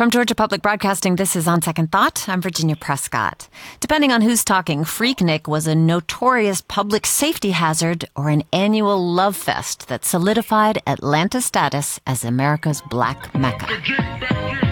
From Georgia Public Broadcasting, this is On Second Thought. I'm Virginia Prescott. Depending on who's talking, Freaknik was a notorious public safety hazard or an annual love fest that solidified Atlanta's status as America's Black Mecca.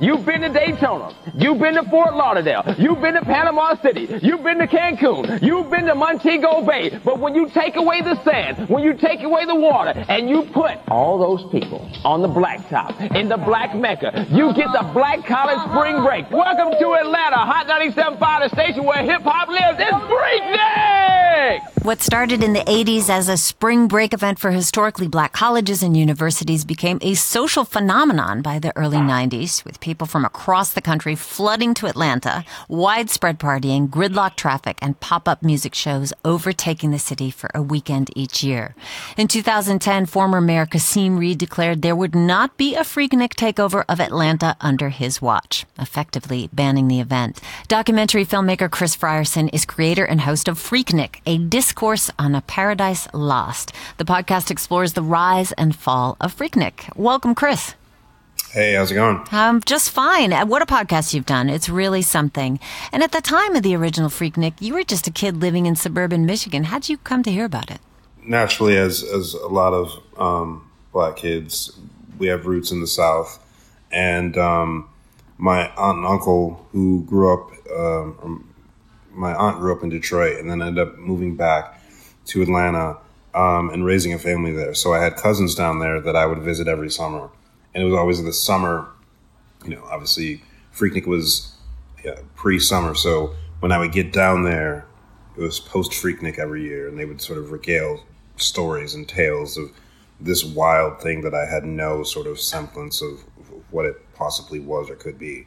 You've been to Daytona. You've been to Fort Lauderdale. You've been to Panama City. You've been to Cancun. You've been to Montego Bay. But when you take away the sand, when you take away the water, and you put all those people on the blacktop in the black mecca, you get the black college spring break. Welcome to Atlanta, Hot 97.5, the station where hip hop lives. It's Freaknik! What started in the 80s as a spring break event for historically black colleges and universities became a social phenomenon by the early 90s, with people from across the country flooding to Atlanta, widespread partying, gridlock traffic, and pop up music shows overtaking the city for a weekend each year. In 2010, former Mayor Kasim Reed declared there would not be a Freaknik takeover of Atlanta under his watch, effectively banning the event. Documentary filmmaker Chris Frierson is creator and host of Freaknik, a discourse on a paradise lost. The podcast explores the rise and fall of Freaknik. Welcome, Chris. Hey, how's it going? Um, just fine. Uh, What a podcast you've done. It's really something. And at the time of the original Freaknik, you were just a kid living in suburban Michigan. How'd you come to hear about it? Naturally, as as a lot of um, black kids, we have roots in the South, and um, my aunt and uncle who grew up, um, um, my aunt grew up in Detroit, and then ended up moving back to Atlanta um, and raising a family there. So I had cousins down there that I would visit every summer, and it was always the summer. You know, obviously, Freaknik was yeah, pre-summer, so when I would get down there, it was post Freaknik every year, and they would sort of regale stories and tales of this wild thing that I had no sort of semblance of what it possibly was or could be.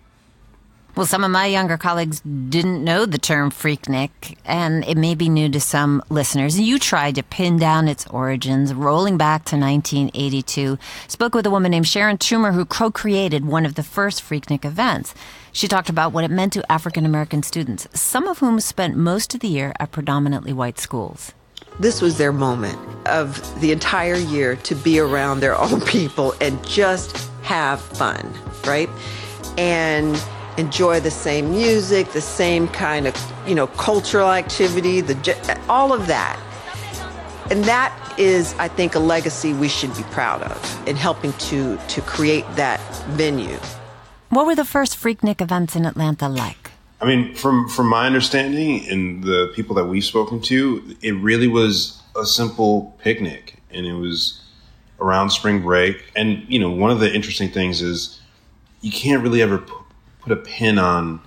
Well, some of my younger colleagues didn't know the term Freaknik, and it may be new to some listeners. You tried to pin down its origins, rolling back to 1982. Spoke with a woman named Sharon Schumer, who co created one of the first Freaknik events. She talked about what it meant to African American students, some of whom spent most of the year at predominantly white schools. This was their moment of the entire year to be around their own people and just have fun, right? And enjoy the same music, the same kind of, you know, cultural activity, the all of that. And that is, I think, a legacy we should be proud of in helping to to create that venue. What were the first Freaknik events in Atlanta like? I mean, from from my understanding and the people that we've spoken to, it really was a simple picnic, and it was around spring break. And you know, one of the interesting things is you can't really ever pu- put a pin on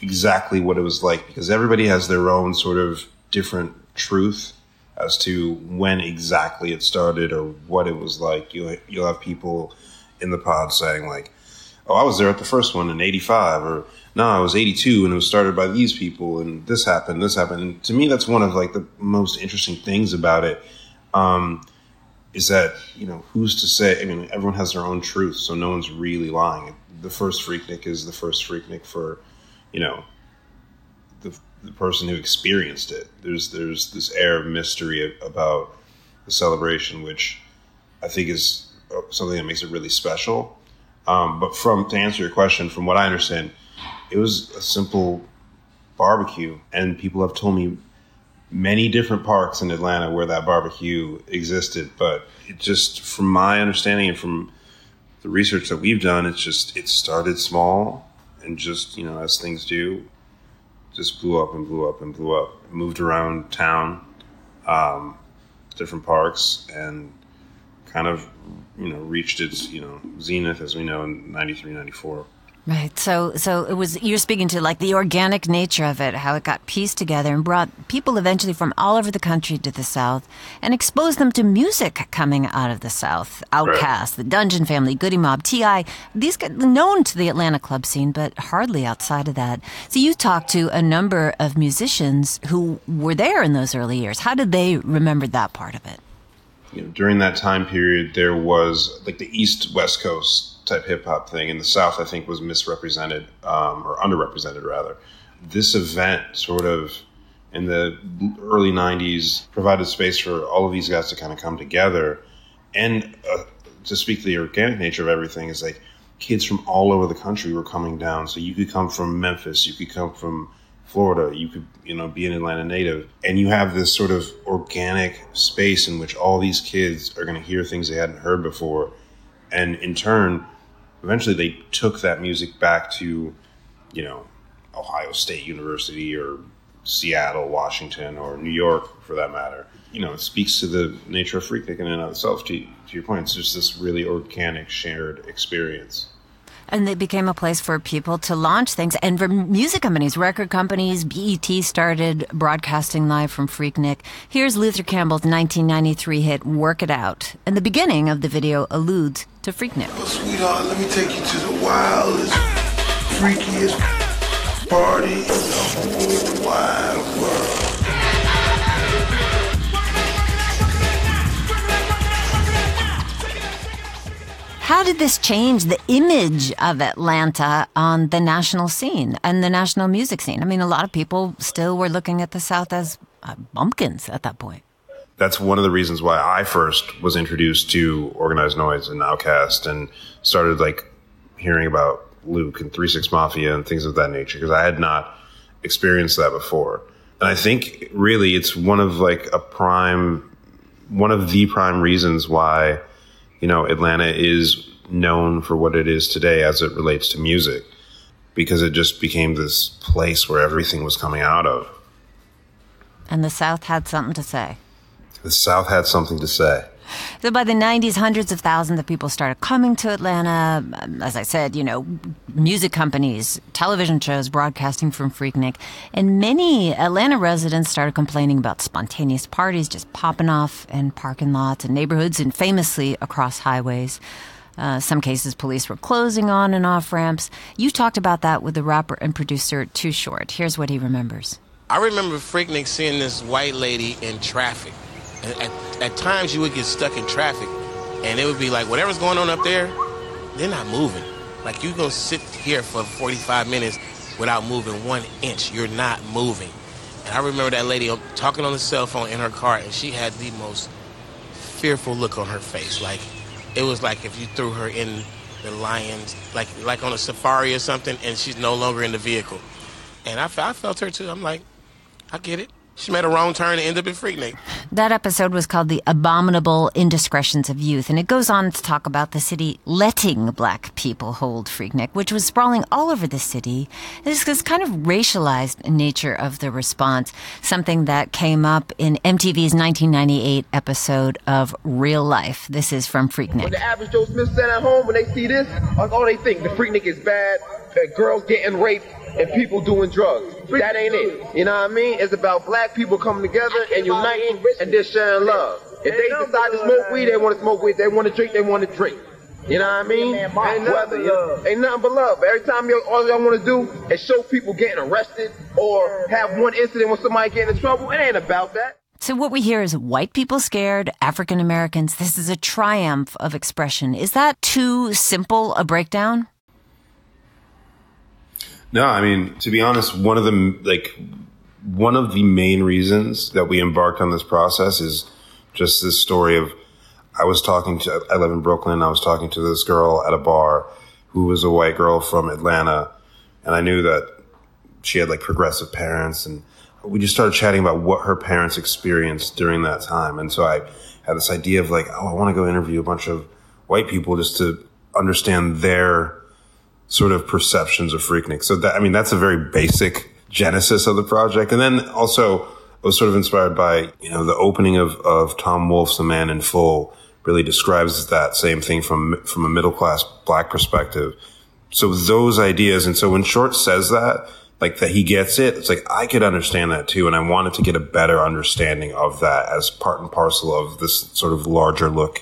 exactly what it was like because everybody has their own sort of different truth as to when exactly it started or what it was like. You'll you'll have people in the pod saying like, "Oh, I was there at the first one in '85," or "No, I was '82 and it was started by these people and this happened, this happened." And to me, that's one of like the most interesting things about it. Um, is that you know who's to say? I mean, everyone has their own truth, so no one's really lying. The first Freaknik is the first Freaknik for, you know, the, the person who experienced it. There's there's this air of mystery about the celebration, which I think is uh, something that makes it really special. Um, but from to answer your question, from what I understand, it was a simple barbecue, and people have told me many different parks in Atlanta where that barbecue existed. But it just, from my understanding and from the research that we've done, it's just it started small and just you know as things do, just blew up and blew up and blew up. Moved around town, um, different parks, and kind of you know reached its you know zenith as we know in 93 94 Right. So, so it was, you're speaking to like the organic nature of it, how it got pieced together and brought people eventually from all over the country to the South and exposed them to music coming out of the South. Outkast, the Dungeon Family, Goodie Mob, T.I., these got known to the Atlanta club scene, but hardly outside of that. So you talked to a number of musicians who were there in those early years. How did they remember that part of it? you know, during that time period, there was like the East West Coast type hip hop thing, in the South, I think, was misrepresented um, or underrepresented rather. This event, sort of in the early '90s, provided space for all of these guys to kind of come together, and uh, to speak to the organic nature of everything is like kids from all over the country were coming down. So you could come from Memphis, you could come from Florida, you could, you know, be an Atlanta native. And you have this sort of organic space in which all these kids are going to hear things they hadn't heard before. And in turn, eventually they took that music back to, you know, Ohio State University or Seattle, Washington, or New York for that matter. You know, it speaks to the nature of Freaknik in and of itself. To, to your point, it's just this really organic, shared experience. And it became a place for people to launch things. And for music companies, record companies, BET started broadcasting live from Freaknik. Here's Luther Campbell's 1993 hit, Work It Out. And the beginning of the video alludes to Freaknik. Oh, sweetheart, let me take you to the wildest, freakiest party in the whole How did this change the image of Atlanta on the national scene and the national music scene? I mean, a lot of people still were looking at the South as uh, bumpkins at that point. That's one of the reasons why I first was introduced to Organized Noize and Outkast and started like hearing about Luke and Three Six Mafia and things of that nature because I had not experienced that before. And I think really it's one of like a prime, one of the prime reasons why you know, Atlanta is known for what it is today as it relates to music because it just became this place where everything was coming out of. And the South had something to say. The South had something to say. So by the 90s, hundreds of thousands of people started coming to Atlanta. Um, as I said, you know, music companies, television shows broadcasting from Freaknik. And many Atlanta residents started complaining about spontaneous parties just popping off in parking lots and neighborhoods and famously across highways. Uh, some cases, police were closing on and off ramps. You talked about that with the rapper and producer Too Short. Here's what he remembers. I remember Freaknik seeing this white lady in traffic at, at times you would get stuck in traffic and it would be like whatever's going on up there, they're not moving. Like you're gonna sit here for 45 minutes without moving one inch. You're not moving. And I remember that lady talking on the cell phone in her car, and she had the most fearful look on her face. Like it was like if you threw her in the lions, like like on a safari or something, and she's no longer in the vehicle. And I, I felt her too. I'm like, I get it. She made a wrong turn and ended up in Freaknik. That episode was called The Abominable Indiscretions of Youth, and it goes on to talk about the city letting black people hold Freaknik, which was sprawling all over the city. This is kind of racialized nature of the response, something that came up in MTV's 1998 episode of Real Life. This is from Freaknik. When the average Joe Smith sat at home, when they see this, all they think, the Freaknik is bad, The girls getting raped, and people doing drugs. That ain't it. You know what I mean? It's about black people coming together and uniting and just sharing love. If they decide to smoke weed, they want to smoke weed. They want to drink, they want to drink. You know what I mean? Ain't nothing, but ain't nothing but love. Every time you all y'all want to do is show people getting arrested or have one incident when somebody getting in trouble. It ain't about that. So what we hear is white people scared, African Americans. This is a triumph of expression. Is that too simple a breakdown? No, I mean, to be honest, one of the, like, one of the main reasons that we embarked on this process is just this story of, I was talking to, I live in Brooklyn. I was talking to this girl at a bar who was a white girl from Atlanta. And I knew that she had like progressive parents and we just started chatting about what her parents experienced during that time. And so I had this idea of like, oh, I want to go interview a bunch of white people just to understand their sort of perceptions of Freaknik. So that, I mean, that's a very basic genesis of the project. And then also I was sort of inspired by, you know, the opening of, of Tom Wolfe's The Man in Full really describes that same thing from, from a middle class black perspective. So those ideas. And so when Short says that, like that he gets it, it's like I could understand that too. And I wanted to get a better understanding of that as part and parcel of this sort of larger look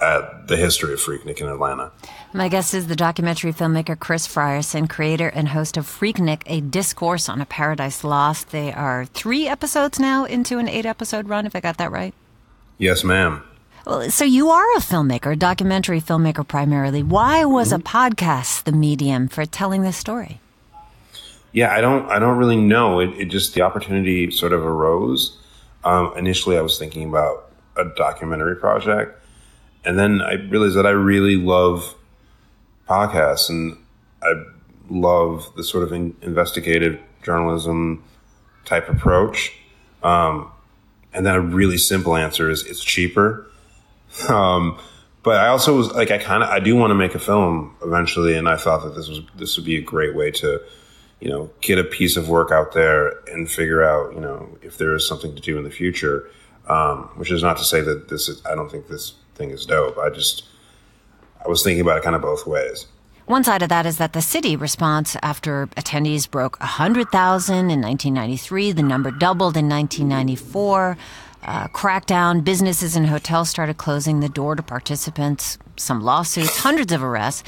at the history of Freaknik in Atlanta. My guest is the documentary filmmaker Chris Frierson, creator and host of Freaknik, a discourse on a paradise lost. They are three episodes now into an eight episode run, if I got that right. Yes, ma'am. Well, so you are a filmmaker, a documentary filmmaker primarily. Why was mm-hmm. a podcast the medium for telling this story? Yeah, I don't, I don't really know. It, it just the opportunity sort of arose. Um, initially, I was thinking about a documentary project, and then I realized that I really love podcasts, and I love the sort of in- investigative journalism type approach. Um, and then a really simple answer is it's cheaper. Um, but I also was like, I kind of, I do want to make a film eventually, and I thought that this was this would be a great way to, you know, get a piece of work out there and figure out, you know, if there is something to do in the future. Um, which is not to say that this is, I don't think this thing is dope. I just, I was thinking about it kind of both ways. One side of that is that the city response after attendees broke 100,000 in 1993, the number doubled in 1994. Uh, crackdown, businesses and hotels started closing the door to participants, some lawsuits, hundreds of arrests.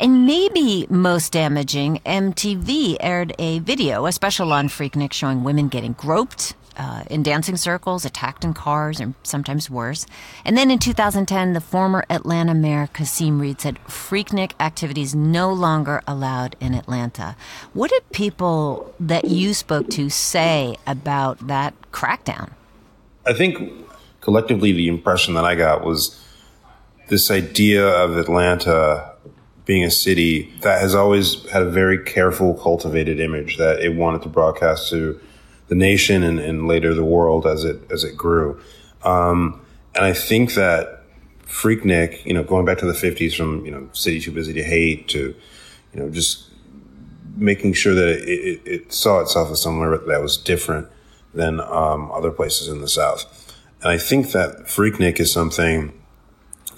And maybe most damaging, MTV aired a video, a special on Freaknik showing women getting groped uh, in dancing circles, attacked in cars, and sometimes worse. And then in 2010, the former Atlanta mayor Kasim Reed said Freaknik activities no longer allowed in Atlanta. What did people that you spoke to say about that crackdown? I think collectively the impression that I got was this idea of Atlanta being a city that has always had a very careful, cultivated image that it wanted to broadcast to the nation and, and later the world as it as it grew. Um, and I think that Freaknik, you know, going back to the '50s, from you know, "City Too Busy to Hate" to you know, just making sure that it, it, it saw itself as somewhere that was different than um, other places in the South. And I think that Freaknik is something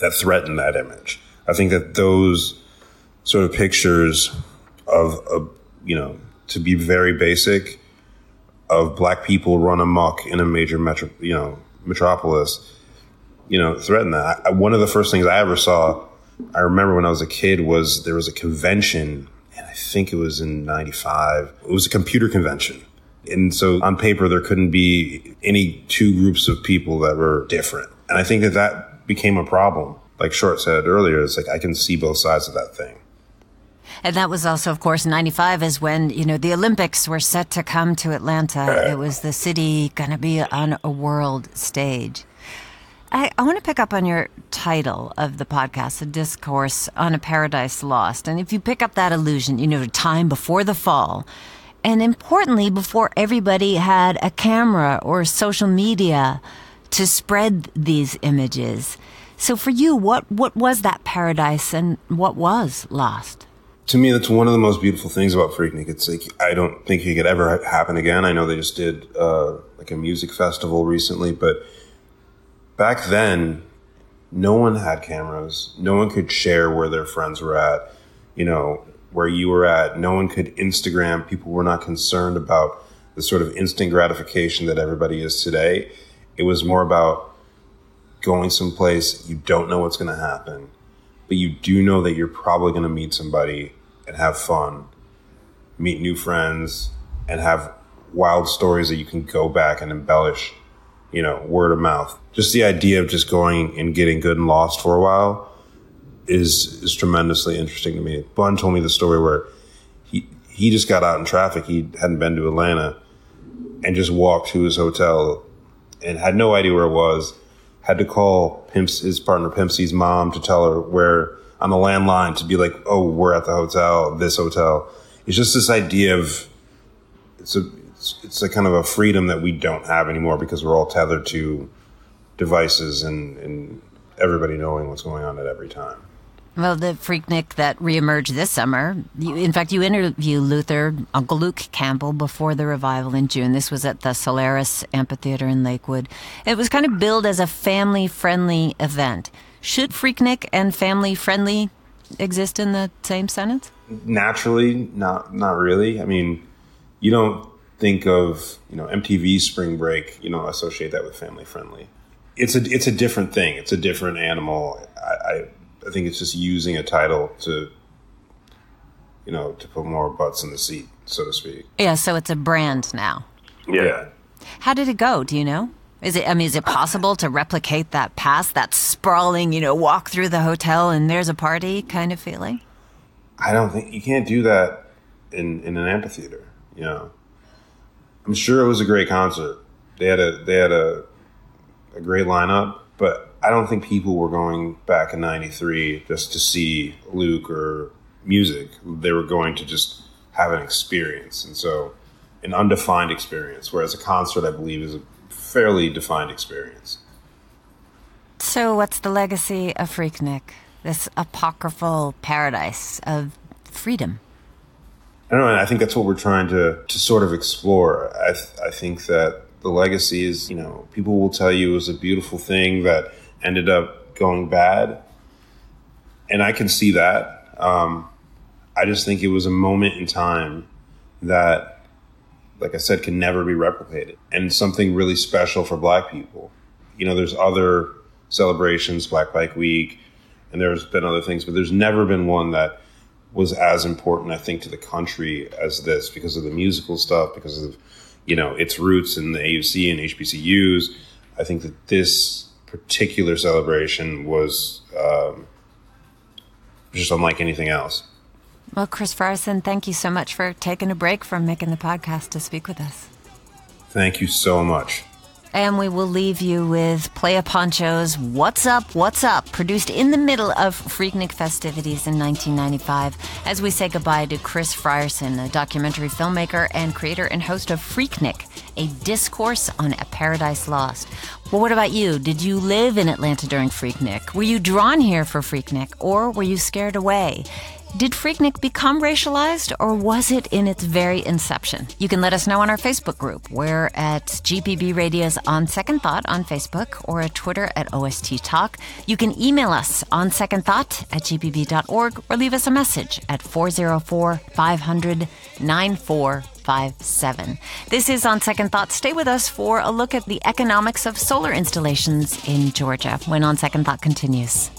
that threatened that image. I think that those sort of pictures of, of you know, to be very basic, of black people run amok in a major metro, you know, metropolis, you know, threaten that. I, one of the first things I ever saw, I remember when I was a kid, was there was a convention, and I think it was in '95. It was a computer convention, and so on paper there couldn't be any two groups of people that were different, and I think that that became a problem. Like Short said earlier, it's like I can see both sides of that thing. And that was also, of course, 95 is when, you know, the Olympics were set to come to Atlanta. It was the city going to be on a world stage. I, I want to pick up on your title of the podcast, A Discourse on a Paradise Lost. And if you pick up that illusion, you know, time before the fall, and importantly, before everybody had a camera or social media to spread these images. So for you, what, what was that paradise and what was lost? To me, that's one of the most beautiful things about Freaknik. It's like I don't think it could ever happen again. I know they just did uh, like a music festival recently, but back then, no one had cameras. No one could share where their friends were at. You know where you were at. No one could Instagram. People were not concerned about the sort of instant gratification that everybody is today. It was more about going someplace you don't know what's going to happen, but you do know that you're probably going to meet somebody and have fun, meet new friends, and have wild stories that you can go back and embellish, you know, word of mouth. Just the idea of just going and getting good and lost for a while is is tremendously interesting to me. Bun told me the story where he he just got out in traffic. He hadn't been to Atlanta and just walked to his hotel and had no idea where it was. Had to call Pimps, his partner Pimp C's mom to tell her where on the landline to be like, oh, we're at the hotel, this hotel. It's just this idea of it's a it's, it's a kind of a freedom that we don't have anymore because we're all tethered to devices and, and everybody knowing what's going on at every time. Well, the Freaknik that reemerged this summer. You, in fact, you interviewed Luther, Uncle Luke Campbell, before the revival in June. This was at the Cellairis Amphitheater in Lakewood. It was kind of billed as a family friendly event. Should Freaknik and family friendly exist in the same sentence? Naturally, not not really. I mean, you don't think of you know MTV Spring Break. You don't associate that with family friendly. It's a it's a different thing. It's a different animal. I, I I think it's just using a title to you know to put more butts in the seat, so to speak. Yeah, so it's a brand now. Yeah. How did it go? Do you know? Is it? I mean, is it possible to replicate that past, that sprawling, you know, walk through the hotel and there's a party kind of feeling? I don't think you can't do that in in an amphitheater. You know, I'm sure it was a great concert. They had a they had a a great lineup, but I don't think people were going back in '93 just to see Luke or music. They were going to just have an experience. And so, an undefined experience, whereas a concert, I believe, is a fairly defined experience. So, what's the legacy of Freaknik? This apocryphal paradise of freedom? I don't know. I think that's what we're trying to, to sort of explore. I, th- I think that the legacy is, you know, people will tell you it was a beautiful thing that ended up going bad. And I can see that. Um, I just think it was a moment in time that, like I said, can never be replicated and something really special for black people. You know, there's other celebrations, Black Bike Week, and there's been other things, but there's never been one that was as important, I think, to the country as this because of the musical stuff, because of, you know, its roots in the AUC and HBCUs. I think that this particular celebration was um, just unlike anything else. Well, Chris Frierson, thank you so much for taking a break from making the podcast to speak with us. Thank you so much. And we will leave you with Playa Poncho's What's Up, What's Up, produced in the middle of Freaknik festivities in 1995, as we say goodbye to Chris Frierson, a documentary filmmaker and creator and host of Freaknik, a discourse on a paradise lost. Well, what about you? Did you live in Atlanta during Freaknik? Were you drawn here for Freaknik, or were you scared away? Did Freaknik become racialized or was it in its very inception? You can let us know on our Facebook group. We're at GPB Radio's On Second Thought on Facebook or at Twitter at OST Talk. You can email us on second thought at gpb.org or leave us a message at 404 500 9457. This is On Second Thought. Stay with us for a look at the economics of solar installations in Georgia when On Second Thought continues.